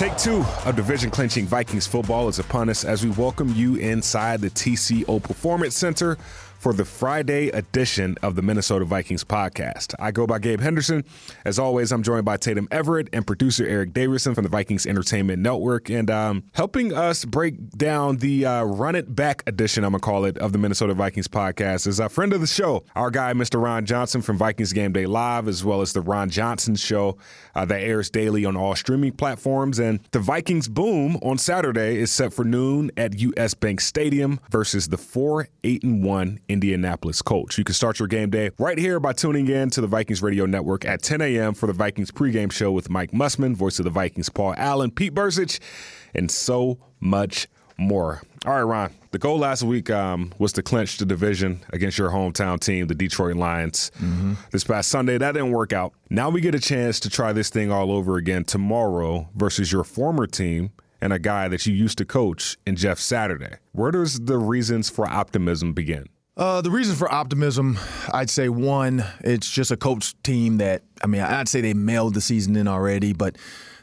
Take two of division clinching Vikings football is upon us as we welcome you inside the TCO Performance Center for the Friday edition of the Minnesota Vikings podcast. I go by Gabe Henderson. As always, I'm joined by Tatum Everett and producer Eric Davison from the Vikings Entertainment Network. And um, helping us break down the uh, Run It Back edition, I'm going to call it, of the Minnesota Vikings podcast is a friend of the show, our guy, Mr. Ron Johnson from Vikings Game Day Live, as well as the Ron Johnson Show uh, that airs daily on all streaming platforms. And the Vikings Boom on Saturday is set for noon at US Bank Stadium versus the 4 8 1 Indianapolis Colts. You can start your game day right here by tuning in to the Vikings Radio Network at 10 a.m. for the Vikings pregame show with Mike Mussman, voice of the Vikings, Paul Allen, Pete Bercich, and so much more. All right, Ron. The goal last week um, was to clinch the division against your hometown team, the Detroit Lions. Mm-hmm. This past Sunday, that didn't work out. Now we get a chance to try this thing all over again tomorrow versus your former team and a guy that you used to coach in Jeff Saturday. Where does the reasons for optimism begin? Uh, the reason for optimism, I'd say one, it's just a Colts team that, I mean, I'd say they mailed the season in already, but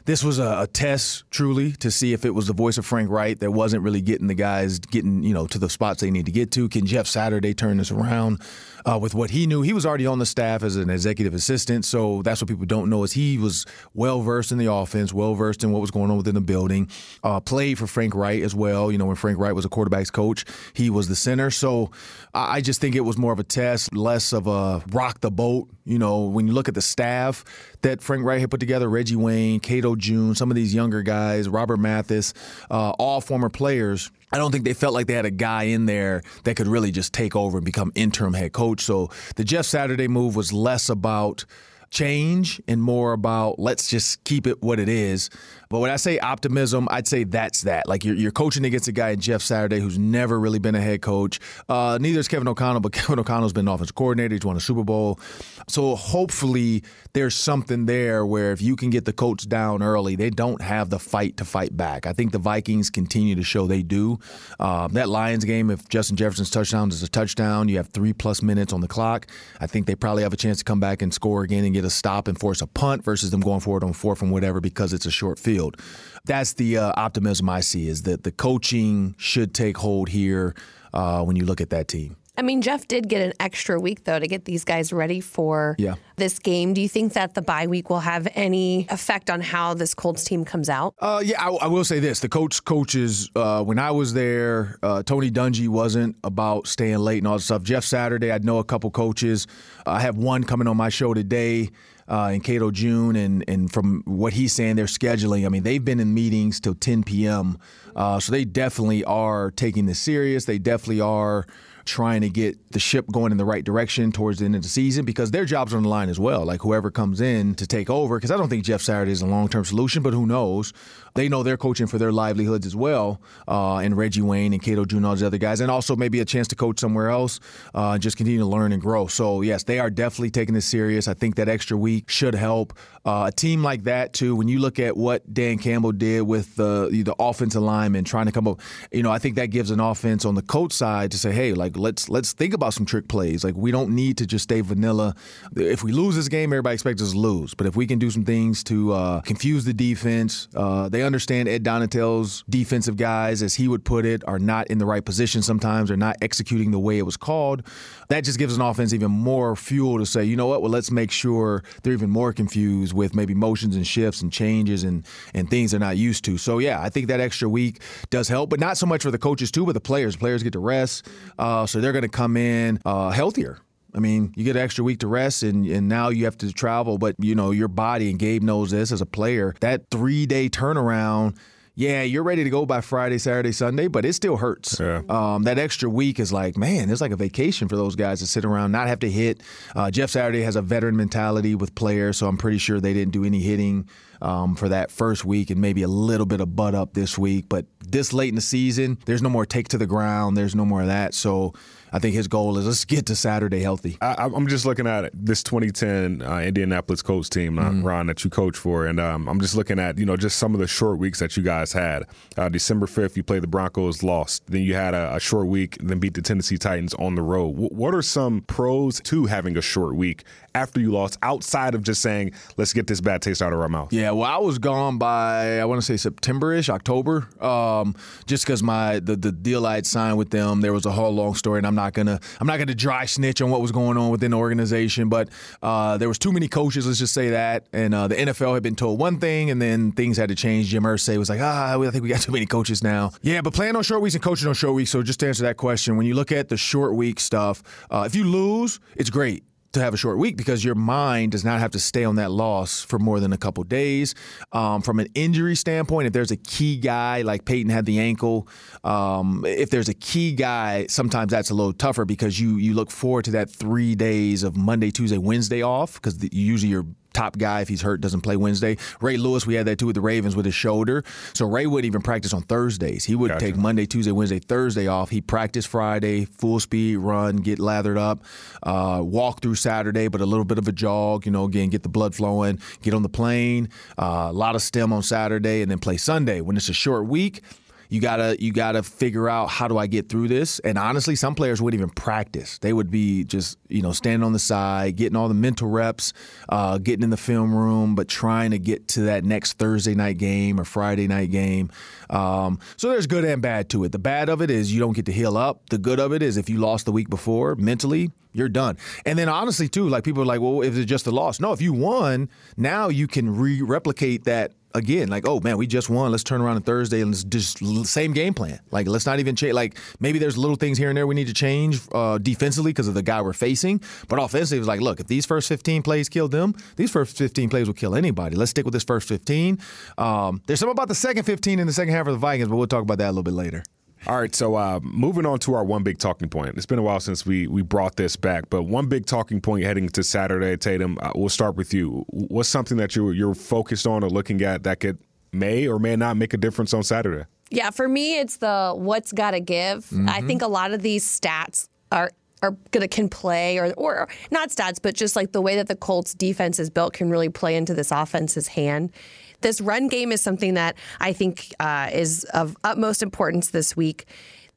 this was a, a, test truly to see if it was the voice of Frank Reich that wasn't really getting the guys getting you know to the spots they need to get to. Can Jeff Saturday turn this around uh, with what he knew? He was already on the staff as an executive assistant, so that's what people don't know is he was well versed in the offense, well versed in what was going on within the building. Uh, played for Frank Reich as well. You know when Frank Reich was a quarterbacks coach, he was the center. So I just think it was more of a test, less of a rock the boat. You know when you look at the staff that Frank Reich had put together, Reggie Wayne, Cato June, some of these younger guys, Robert Mathis, uh, all former players. I don't think they felt like they had a guy in there that could really just take over and become interim head coach. So the Jeff Saturday move was less about change and more about let's just keep it what it is. But when I say optimism, I'd say that's that. Like you're, you're coaching against a guy in Jeff Saturday who's never really been a head coach. Uh, neither is Kevin O'Connell, but Kevin O'Connell's been an offensive coordinator. He's won a Super Bowl. So hopefully there's something there where if you can get the coach down early, they don't have the fight to fight back. I think the Vikings continue to show they do. Uh, that Lions game, if Justin Jefferson's touchdown is a touchdown, you have three plus minutes on the clock. I think they probably have a chance to come back and score again and get a stop and force a punt versus them going forward on fourth and whatever because it's a short field. That's the uh, optimism I see is that the coaching should take hold here uh, when you look at that team. I mean, Jeff did get an extra week, though, to get these guys ready for yeah. this game. Do you think that the bye week will have any effect on how this Colts team comes out? Uh, yeah, I, I, will say this. The coach coaches, uh, when I was there, uh, Tony Dungy wasn't about staying late and all that stuff. Jeff Saturday, I know a couple coaches. I have one coming on my show today uh, and Cato June, and and from what he's saying, they're scheduling. I mean, they've been in meetings till 10 p.m. Uh, so they definitely are taking this serious. They definitely are trying to get the ship going in the right direction towards the end of the season because their jobs are on the line as well. Like whoever comes in to take over, because I don't think Jeff Saturday is a long term solution, but who knows? They know they're coaching for their livelihoods as well, uh, and Reggie Wayne and Cato June, all these other guys, and also maybe a chance to coach somewhere else, uh, just continue to learn and grow. So yes, they are definitely taking this serious. I think that extra week should help. Uh, a team like that too. When you look at what Dan Campbell did with the the offensive lineman trying to come up, you know, I think that gives an offense on the coach side to say, hey, like let's let's think about some trick plays. Like we don't need to just stay vanilla. If we lose this game, everybody expects us to lose. But if we can do some things to uh, confuse the defense, uh, they understand Ed Donatell's defensive guys, as he would put it, are not in the right position sometimes. They're not executing the way it was called. That just gives an offense even more fuel to say, you know what? Well, let's make sure they're even more confused with maybe motions and shifts and changes and and things they're not used to. So yeah, I think that extra week does help, but not so much for the coaches too, but the players. Players get to rest, uh, so they're going to come in uh, healthier. I mean, you get an extra week to rest, and, and now you have to travel. But you know, your body and Gabe knows this as a player. That three day turnaround yeah, you're ready to go by Friday, Saturday, Sunday, but it still hurts. Yeah. Um, that extra week is like, man, it's like a vacation for those guys to sit around, not have to hit. Uh, Jeff Saturday has a veteran mentality with players, so I'm pretty sure they didn't do any hitting um, for that first week and maybe a little bit of butt up this week. But this late in the season, there's no more take to the ground. There's no more of that. So I think his goal is let's get to Saturday healthy. I, am just looking at this 2010 uh, Indianapolis Colts team, uh, mm-hmm. Ron, that you coach for, and um, I'm just looking at you know just some of the short weeks that you guys had. Uh, December 5th, you played the Broncos, lost. Then you had a, a, short week, then beat the Tennessee Titans on the road. W- what are some pros to having a short week after you lost, outside of just saying let's get this bad taste out of our mouth? Yeah, well, I was gone by I want to say September-ish, October, um, just because my the the deal I had signed with them, there was a whole long story, and I'm not gonna I'm not gonna dry snitch on what was going on within the organization, but uh, there was too many coaches. Let's just say that, and uh, the NFL had been told one thing, and then things had to change. Jim Irsay was like, ah, I think we got too many coaches now. Yeah, but playing on short weeks and coaching on short weeks. So just to answer that question, when you look at the short week stuff, uh, if you lose, it's great to have a short week because your mind does not have to stay on that loss for more than a couple days. Um, from an injury standpoint, if there's a key guy like Peyton had the ankle, um, if there's a key guy, sometimes that's a little tougher because you you look forward to that three days of Monday, Tuesday, Wednesday off because usually you're top guy if he's hurt doesn't play Wednesday. Ray Lewis, we had that too with the Ravens with his shoulder. So Ray wouldn't even practice on Thursdays. He would gotcha. take Monday, Tuesday, Wednesday, Thursday off. He practiced Friday, full speed run, get lathered up, uh, walk through Saturday, but a little bit of a jog. You know, again, get the blood flowing, get on the plane. Uh, a lot of stem on Saturday, and then play Sunday. When it's a short week you gotta you gotta figure out how do I get through this. And honestly, some players wouldn't even practice. They would be just you know standing on the side, getting all the mental reps, uh, getting in the film room, but trying to get to that next Thursday night game or Friday night game. Um, so there's good and bad to it. The bad of it is you don't get to heal up. The good of it is if you lost the week before mentally, you're done. And then honestly too, like people are like, well, if it's just a loss, no. If you won, now you can re replicate that again, like, oh man, we just won. Let's turn around on Thursday and let's just same game plan. Like, let's not even change. Like, maybe there's little things here and there we need to change uh, defensively because of the guy we're facing. But offensively, it's like, look, if these first 15 plays kill them, these first 15 plays will kill anybody. Let's stick with this first 15. Um, there's something about the second 15 in the second half of the Vikings, but we'll talk about that a little bit later. All right, so uh, moving on to our one big talking point. It's been a while since we we brought this back, but one big talking point heading to Saturday, Tatum. Uh, we'll start with you. What's something that you you're focused on or looking at that could may or may not make a difference on Saturday? Yeah, for me, it's the what's got to give. Mm-hmm. I think a lot of these stats are are gonna can play or or not stats, but just like the way that the Colts defense is built can really play into this offense's hand. This run game is something that I think uh, is of utmost importance this week.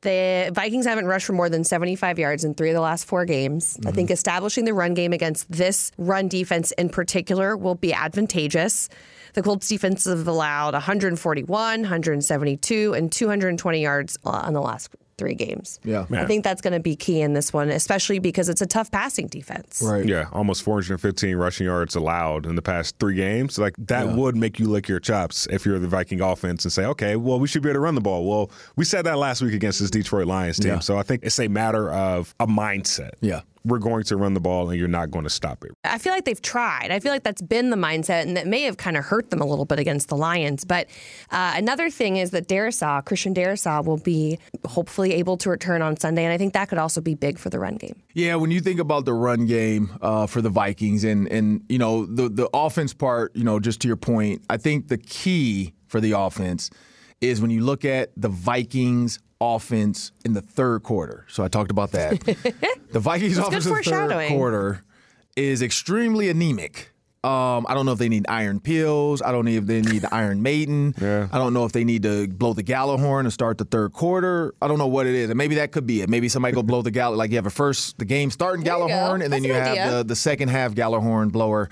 The Vikings haven't rushed for more than 75 yards in three of the last four games. Mm-hmm. I think establishing the run game against this run defense in particular will be advantageous. The Colts defense have allowed 141, 172, and 220 yards on the last three games. Yeah. Man. I think that's going to be key in this one, especially because it's a tough passing defense. Right. Yeah. Almost 415 rushing yards allowed in the past three games. Like that yeah. would make you lick your chops if you're the Viking offense and say, okay, well, we should be able to run the ball. Well, we said that last week against this Detroit Lions team. Yeah. So I think it's a matter of a mindset. Yeah we're going to run the ball and you're not going to stop it. I feel like they've tried. I feel like that's been the mindset and that may have kind of hurt them a little bit against the Lions. But uh, another thing is that Darrisaw, Christian Darrisaw, will be hopefully able to return on Sunday. And I think that could also be big for the run game. Yeah, when you think about the run game uh, for the Vikings and, and, you know, the, the offense part, you know, just to your point, I think the key for the offense is when you look at the Vikings offense in the third quarter. So I talked about that. the Vikings offense in the third quarter is extremely anemic. Um, I don't know if they need iron pills. I don't know if they need the Iron Maiden. Yeah. I don't know if they need to blow the Gjallarhorn and start the third quarter. I don't know what it is. And maybe that could be it. Maybe somebody go blow the Gjallarhorn. Like you have a first the game starting Gjallarhorn, and then you have the, the second half Gjallarhorn blower.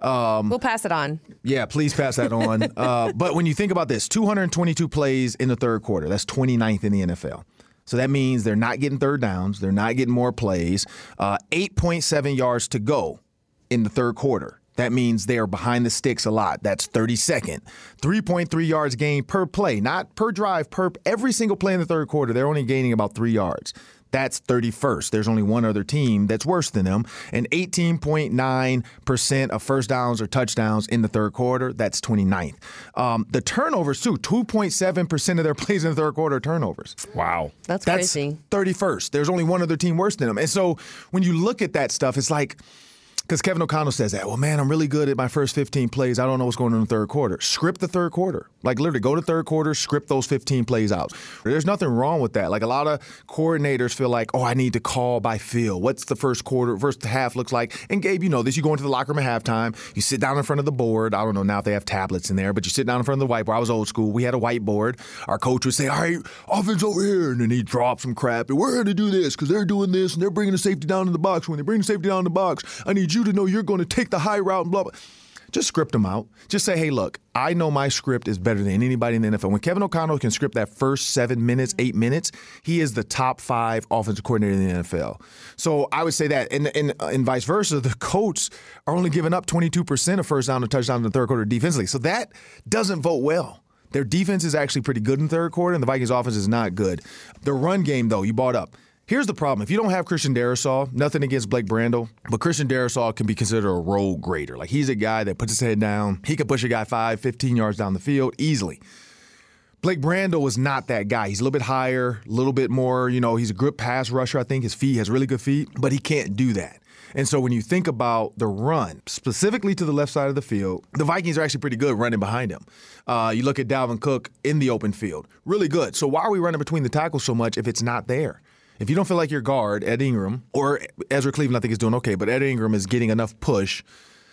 Um, we'll pass it on. Yeah, please pass that on. uh, but when you think about this, 222 plays in the third quarter. That's 29th in the NFL. So that means they're not getting third downs. They're not getting more plays. Uh, 8.7 yards to go in the third quarter. That means they are behind the sticks a lot. That's 32nd. 3.3 yards gained per play, not per drive, per every single play in the third quarter. They're only gaining about three yards. That's 31st. There's only one other team that's worse than them. And 18.9% of first downs or touchdowns in the third quarter. That's 29th. Um, the turnovers, too, 2.7% of their plays in the third quarter are turnovers. Wow. That's, that's crazy. 31st. There's only one other team worse than them. And so when you look at that stuff, it's like, because Kevin O'Connell says that, well, man, I'm really good at my first 15 plays. I don't know what's going on in the third quarter. Script the third quarter. Like, literally, go to third quarter, script those 15 plays out. There's nothing wrong with that. Like, a lot of coordinators feel like, oh, I need to call by feel. What's the first quarter, first half looks like? And Gabe, you know this. You go into the locker room at halftime, you sit down in front of the board. I don't know now if they have tablets in there, but you sit down in front of the whiteboard. I was old school. We had a whiteboard. Our coach would say, all right, offense over here. And then he'd drop some crap. And we're going to do this because they're doing this and they're bringing the safety down in the box. When they bring the safety down in the box, I need you to know you're going to take the high route and blah, blah. Just script them out. Just say, hey, look, I know my script is better than anybody in the NFL. When Kevin O'Connell can script that first seven minutes, eight minutes, he is the top five offensive coordinator in the NFL. So I would say that. And, and, uh, and vice versa, the Colts are only giving up 22% of first down and touchdown in the third quarter defensively. So that doesn't vote well. Their defense is actually pretty good in third quarter, and the Vikings offense is not good. The run game, though, you bought up. Here's the problem. If you don't have Christian Darrisaw, nothing against Blake Brandel, but Christian Darrisaw can be considered a role grader. Like he's a guy that puts his head down. He can push a guy 5, 15 yards down the field easily. Blake Brandel was not that guy. He's a little bit higher, a little bit more, you know, he's a good pass rusher, I think. His feet has really good feet, but he can't do that. And so when you think about the run, specifically to the left side of the field, the Vikings are actually pretty good running behind him. Uh, you look at Dalvin Cook in the open field, really good. So why are we running between the tackles so much if it's not there? If you don't feel like your guard, Ed Ingram, or Ezra Cleveland, I think is doing okay, but Ed Ingram is getting enough push,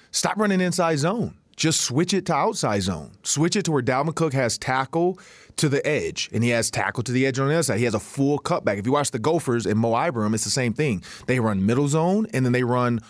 stop running inside zone. Just switch it to outside zone. Switch it to where Dalvin Cook has tackle to the edge, and he has tackle to the edge on the other side. He has a full cutback. If you watch the Gophers and Mo Ibrahim, it's the same thing. They run middle zone, and then they run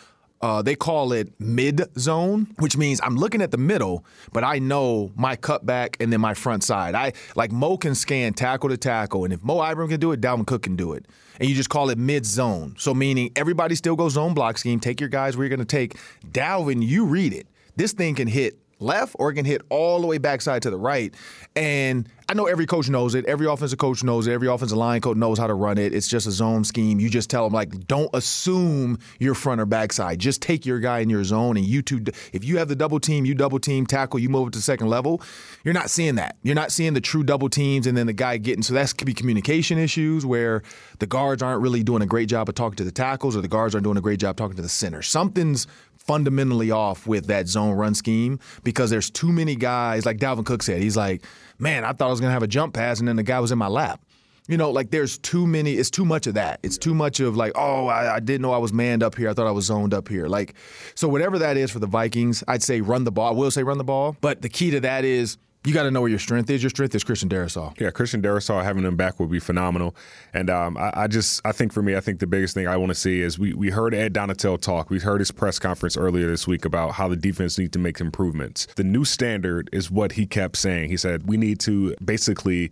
uh, they call it mid zone, which means I'm looking at the middle, but I know my cutback and then my front side. I like Mo can scan tackle to tackle, and if Mo Ibrahim can do it, Dalvin Cook can do it. And you just call it mid zone. So meaning everybody still goes zone block scheme. Take your guys where you're going to take. Dalvin, you read it. This thing can hit left or it can hit all the way backside to the right. And I know every coach knows it. Every offensive coach knows it. Every offensive line coach knows how to run it. It's just a zone scheme. You just tell them like, don't assume your front or backside. Just take your guy in your zone, and you two. If you have the double team, you double team tackle. You move it to second level. You're not seeing that. You're not seeing the true double teams, and then the guy getting. So that could be communication issues where the guards aren't really doing a great job of talking to the tackles, or the guards aren't doing a great job talking to the center. Something's fundamentally off with that zone run scheme because there's too many guys, like Dalvin Cook said, he's like, man, I thought I was going to have a jump pass and then the guy was in my lap. You know, like there's too many, it's too much of that. It's too much of like, oh, I, I, didn't know I was manned up here. I thought I was zoned up here. Like, so whatever that is for the Vikings, I'd say run the ball. I will say run the ball. But the key to that is you got to know where your strength is. Your strength is Christian Darrisaw. Yeah, Christian Darrisaw having him back would be phenomenal. And um, I, I, just, I think for me, I think the biggest thing I want to see is we we heard Ed Donatell talk. We heard his press conference earlier this week about how the defense needs to make improvements. The new standard is what he kept saying. He said we need to basically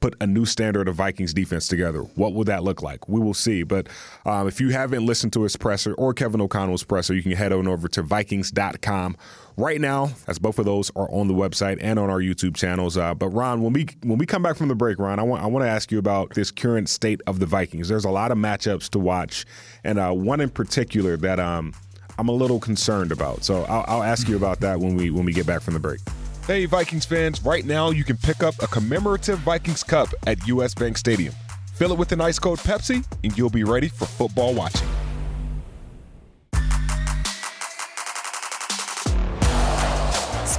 put a new standard of Vikings defense together. What will that look like? We will see. But um, if you haven't listened to his presser or Kevin O'Connell's presser, you can head on over to Vikings.com right now, as both of those are on the website and on our YouTube channels. Uh, but Ron, when we when we come back from the break, Ron, I want I want to ask you about this current state of the Vikings. There's a lot of matchups to watch, and uh, one in particular that um, I'm a little concerned about. So I'll, I'll ask you about that when we when we get back from the break. Hey, Vikings fans, right now you can pick up a commemorative Vikings Cup at US Bank Stadium. Fill it with an ice cold Pepsi, and you'll be ready for football watching.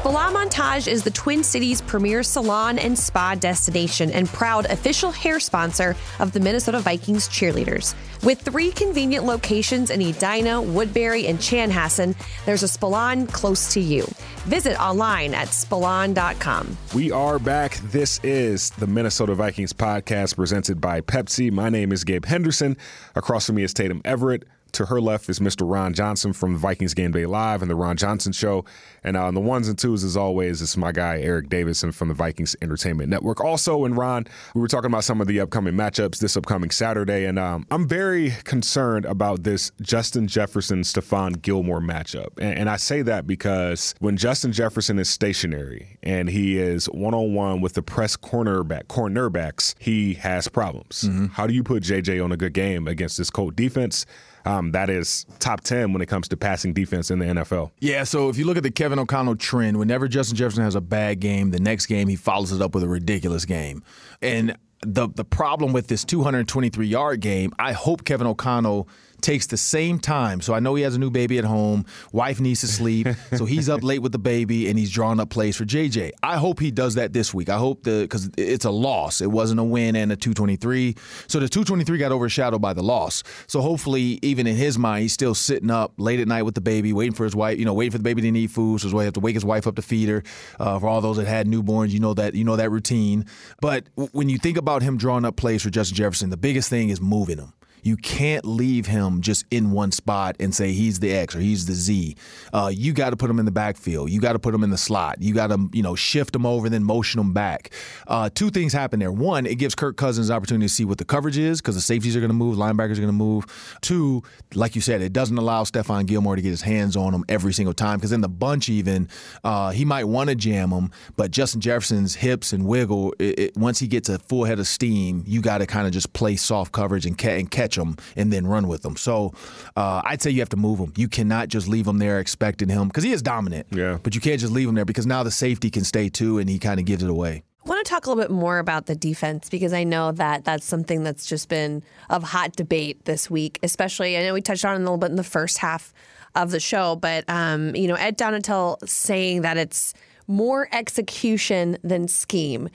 Spalon Montage is the Twin Cities premier salon and spa destination and proud official hair sponsor of the Minnesota Vikings cheerleaders. With three convenient locations in Edina, Woodbury, and Chanhassen, there's a Spalon close to you. Visit online at spalon.com. We are back. This is the Minnesota Vikings podcast presented by Pepsi. My name is Gabe Henderson. Across from me is Tatum Everett. To her left is Mr. Ron Johnson from Vikings Game Day Live and the Ron Johnson Show. And uh, on the ones and twos, as always, it's my guy Eric Davidson from the Vikings Entertainment Network. Also, and Ron, we were talking about some of the upcoming matchups this upcoming Saturday, and um, I'm very concerned about this Justin Jefferson Stephon Gilmore matchup. And, and I say that because when Justin Jefferson is stationary and he is one on one with the press cornerback cornerbacks, he has problems. Mm-hmm. How do you put JJ on a good game against this Colt defense? Um, that is top 10 when it comes to passing defense in the NFL. Yeah, so if you look at the Kevin O'Connell trend, whenever Justin Jefferson has a bad game, the next game he follows it up with a ridiculous game. And the the problem with this 223 yard game, I hope Kevin O'Connell takes the same time. So I know he has a new baby at home. Wife needs to sleep. so he's up late with the baby and he's drawing up plays for JJ. I hope he does that this week. I hope the because it's a loss. It wasn't a win and a 223. So the 223 got overshadowed by the loss. So hopefully, even in his mind, he's still sitting up late at night with the baby, waiting for his wife. You know, waiting for the baby to need food. So he have to wake his wife up to feed her. Uh, for all those that had newborns, you know that you know that routine. But when you think about him drawing up plays for Justin Jefferson, the biggest thing is moving him. You can't leave him just in one spot and say he's the X or he's the Z. Uh, you got to put him in the backfield. You got to put him in the slot. You got to you know shift him over and then motion him back. Uh, two things happen there. One, it gives Kirk Cousins opportunity to see what the coverage is because the safeties are going to move, linebackers are going to move. Two, like you said, it doesn't allow Stephon Gilmore to get his hands on him every single time because in the bunch even uh, he might want to jam him, but Justin Jefferson's hips and wiggle. It, it, once he gets a full head of steam, you got to kind of just play soft coverage and, ca- and catch them and then run with them. So uh, I'd say you have to move him. You cannot just leave him there expecting him because he is dominant. Yeah. But you can't just leave him there because now the safety can stay too, and he kind of gives it away. I want to talk a little bit more about the defense because I know that that's something that's just been of hot debate this week, especially. I know we touched on it a little bit in the first half of the show, but um, you know, Ed Donatell saying that it's more execution than scheme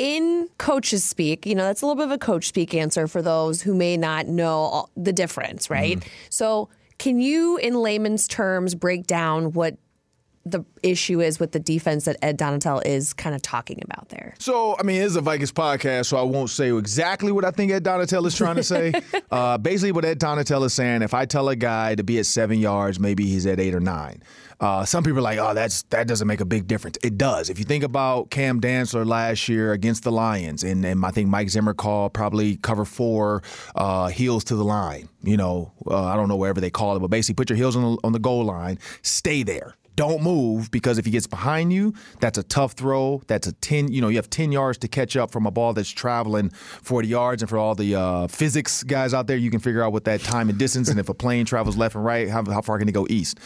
in coaches speak, you know, that's a little bit of a coach speak answer for those who may not know the difference, right? Mm. So, can you, in layman's terms, break down what the issue is with the defense that Ed Donatell is kind of talking about there. So, I mean, it's a Vikings podcast, so I won't say exactly what I think Ed Donatell is trying to say. uh, basically, what Ed Donatell is saying, if I tell a guy to be at seven yards, maybe he's at eight or nine. Uh, some people are like, oh, that's that doesn't make a big difference. It does. If you think about Cam Dantzler last year against the Lions, and, and I think Mike Zimmer called probably cover four uh, heels to the line. You know, uh, I don't know wherever they call it, but basically put your heels on the, on the goal line, stay there don't move because if he gets behind you, that's a tough throw. That's a 10, you know, you have 10 yards to catch up from a ball that's traveling 40 yards. And for all the uh, physics guys out there, you can figure out what that time and distance and if a plane travels left and right, how, how far can it go east?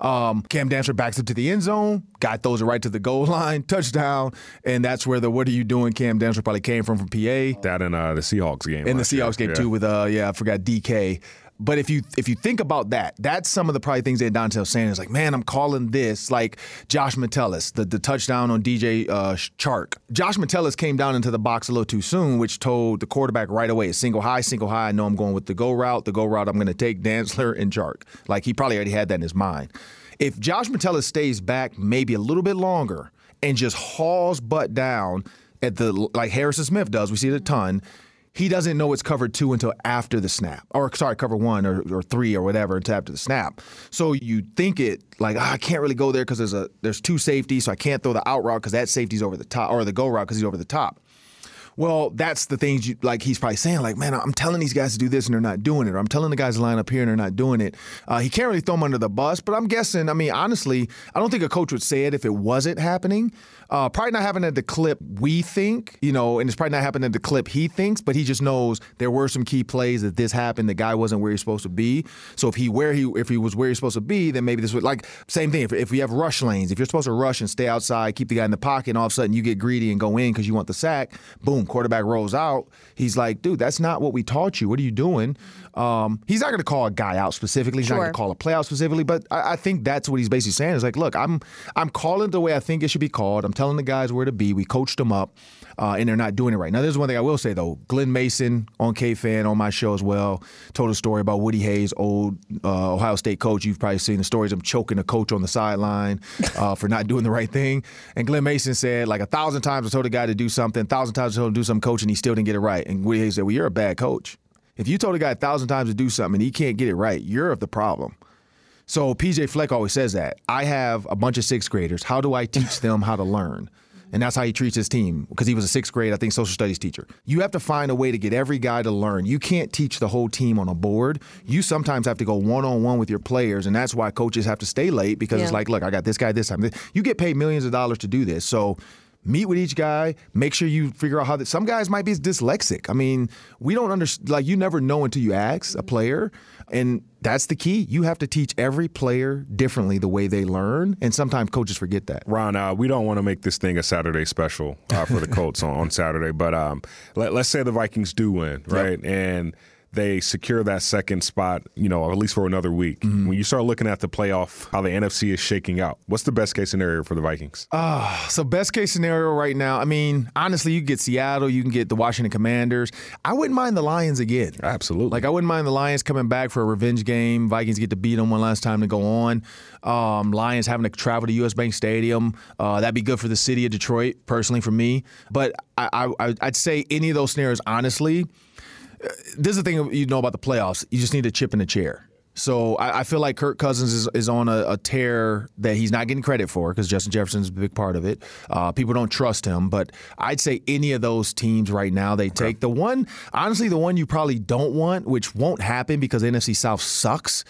Um, Cam Dantzler backs up to the end zone. Guy throws it right to the goal line, touchdown, and that's where the "What are you doing?" Cam Dantzler probably came from from PA. That in uh, the Seahawks game. In the Seahawks year. game yeah. too, with uh, yeah, I forgot DK. But if you if you think about that, that's some of the probably things that Donatell's saying is like, man, I'm calling this like Josh Metellus, the, the touchdown on DJ uh, Chark. Josh Metellus came down into the box a little too soon, which told the quarterback right away, single high, single high. I know I'm going with the go route. The go route I'm going to take Dantzler and Chark. Like he probably already had that in his mind. If Josh Metellus stays back maybe a little bit longer and just hauls butt down at the like Harrison Smith does, we see it a ton he doesn't know it's covered two until after the snap, or sorry, cover one or, or three or whatever until after the snap. So you think it like oh, I can't really go there because there's a there's two safeties, so I can't throw the out route because that safety's over the top, or the go route because he's over the top. Well, that's the things you like. He's probably saying like, "Man, I'm telling these guys to do this and they're not doing it," or "I'm telling the guys to line up here and they're not doing it." Uh, he can't really throw them under the bus, but I'm guessing. I mean, honestly, I don't think a coach would say it if it wasn't happening. Uh, probably not happening at the clip we think, you know, and it's probably not happening at the clip he thinks, but he just knows there were some key plays that this happened. The guy wasn't where he's supposed to be. So if he where he if he was where he's supposed to be, then maybe this would like same thing. If, if we have rush lanes, if you're supposed to rush and stay outside, keep the guy in the pocket, and all of a sudden you get greedy and go in because you want the sack, boom, quarterback rolls out he's like, dude, that's not what we taught you. What are you doing? Um, he's not going to call a guy out specifically. He's sure. not going to call a play out specifically. But I, I, think that's what he's basically saying. Is like, look, I'm I'm calling the way I think it should be called. I'm telling the guys where to be. We coached them up, uh, and they're not doing it right. Now, there's one thing I will say though. Glen Mason on KFan on my show as well told a story about Woody Hayes, old uh, Ohio State coach. You've probably seen the stories of him choking a coach on the sideline uh, for not doing the right thing. And Glen Mason said like a thousand times I told a guy to do something, a thousand times I told him to do some coach, and he still didn't get it right. And Woody Hayes said, well, you're a bad coach. If you told a guy a thousand times to do something and he can't get it right, you're the problem. So PJ Fleck always says that. I have a bunch of sixth graders. How do I teach them how to learn? And that's how he treats his team because he was a sixth grade, I think, social studies teacher. You have to find a way to get every guy to learn. You can't teach the whole team on a board. You sometimes have to go one on one with your players, and that's why coaches have to stay late because yeah. it's like, look, I got this guy this time. You get paid millions of dollars to do this. So meet with each guy make sure you figure out how that some guys might be dyslexic. I mean we don't understand like you never know until you ask a player. And that's the key. You have to teach every player differently the way they learn. And sometimes coaches forget that. Ron uh, we don't want to make this thing a saturday special uh, for the colts on, on, saturday but um, let, us say the vikings do win right? Yep. and they secure that second spot, you know, at least for another week. Mm-hmm. When you start looking at the playoff, how the NFC is shaking out, what's the best case scenario for the Vikings? Uh, so best case scenario right now, I mean, honestly, you get Seattle, you can get the Washington Commanders. I wouldn't mind the Lions again. Absolutely. Like I wouldn't mind the Lions coming back for a revenge game. Vikings get to beat them one last time to go on. Um, Lions having to travel to U.S. Bank Stadium. Uh, that'd be good for the city of Detroit, personally for me. But I, I, I'd say any of those scenarios, honestly. This is the thing you know about the playoffs. You just need a chip in the chair. So I, I feel like Kirk Cousins is, is on a, a tear that he's not getting credit for because Justin Jefferson's a big part of it. Uh, people don't trust him, but I'd say any of those teams right now they take the one. Honestly, the one you probably don't want, which won't happen because NFC South sucks,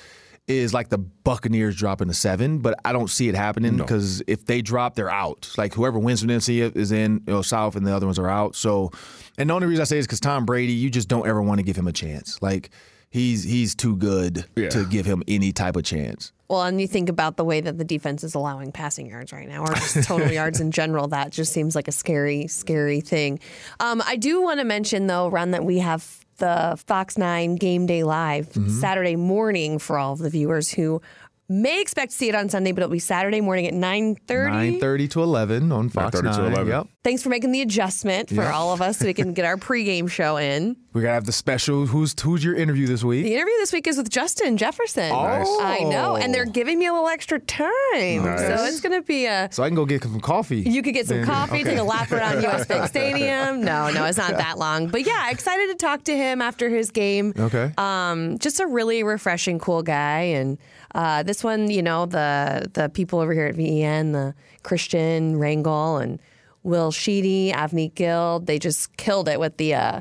is like the Buccaneers dropping the seven. But I don't see it happening because if they drop, they're out. Like whoever wins from the NFC is in you know, South, and the other ones are out. So, and the only reason I say is because Tom Brady, you just don't ever want to give him a chance. Like he's he's too good Yeah. to give him any type of chance. Well, and you think about the way that the defense is allowing passing yards right now, or just total yards in general. That just seems like a scary, scary thing. Um, I do want to mention, though, Ron, that we have the Fox 9 Game Day Live mm-hmm. Saturday morning for all of the viewers who may expect to see it on Sunday, but it'll be Saturday morning at 9.30. Nine thirty to eleven on Fox 9:30 to Nine. 11. Yep. Thanks for making the adjustment for all of us so we can get our pregame show in. We're gonna have the special. Who's who's your interview this week? The interview this week is with Justin Jefferson. Nice. I know, and they're giving me a little extra time. So it's going to be a So I can go get some coffee. You could get some Then- coffee, take a lap around US Bank Stadium. No, no, it's not that long. But yeah, excited to talk to him after his game. Okay. Um, just a really refreshing, cool guy. And uh, this one, you know, the the people over here at VEN, the Christian Rangel and Will Sheedy, Avni Gill, they just killed it with the, uh,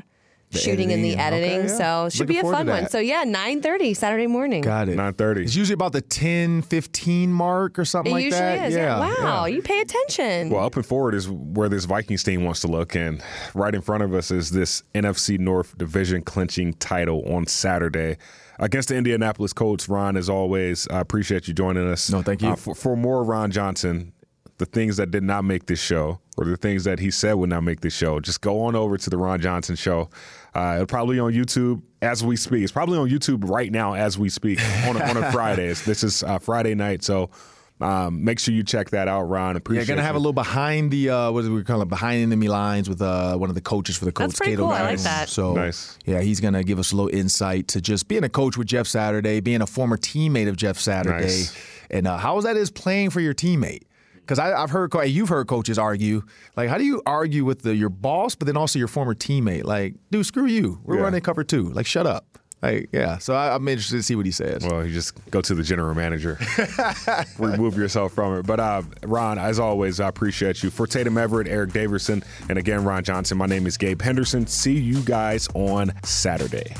shooting and the editing. editing. Okay, yeah. So it should Looking be a fun one. So yeah, 9.30 Saturday morning. Got it. 9:30. It's usually about the 10, 15 mark or something it like usually that. is. Yeah. Wow, yeah. you pay attention. Well, up and forward is where this Vikings team wants to look, and right in front of us is this NFC North division clinching title on Saturday against the Indianapolis Colts. Ron, as always, I appreciate you joining us. No, thank you. Uh, for, for more Ron Johnson, the things that did not make this show, or the things that he said would not make this show, just go on over to the Ron Johnson Show. Uh, it'll probably on YouTube as we speak. It's probably on YouTube right now as we speak on a, on a Friday. This is uh, Friday night, so. Um, make sure you check that out, Ron. Appreciate. Yeah, Appreciate gonna have a little behind the uh, what do we call it? Behind enemy lines with uh, one of the coaches for the Colts. pretty Cato cool. I like that. So Nice. Yeah, he's gonna give us a little insight to just being a coach with Jeff Saturday, being a former teammate of Jeff Saturday, Nice. and uh, how that is playing for your teammate. Because I've heard you've heard coaches argue like, how do you argue with the, your boss, but then also your former teammate? Like, dude, screw you. We're Yeah. running cover two. Like, shut up. Like, yeah. So I, I'm interested to see what he says. Well, you just go to the general manager, remove yourself from it. But uh, Ron, as always, I appreciate you. For Tatum Everett, Eric Daverson, and again, Ron Johnson, my name is Gabe Henderson. See you guys on Saturday.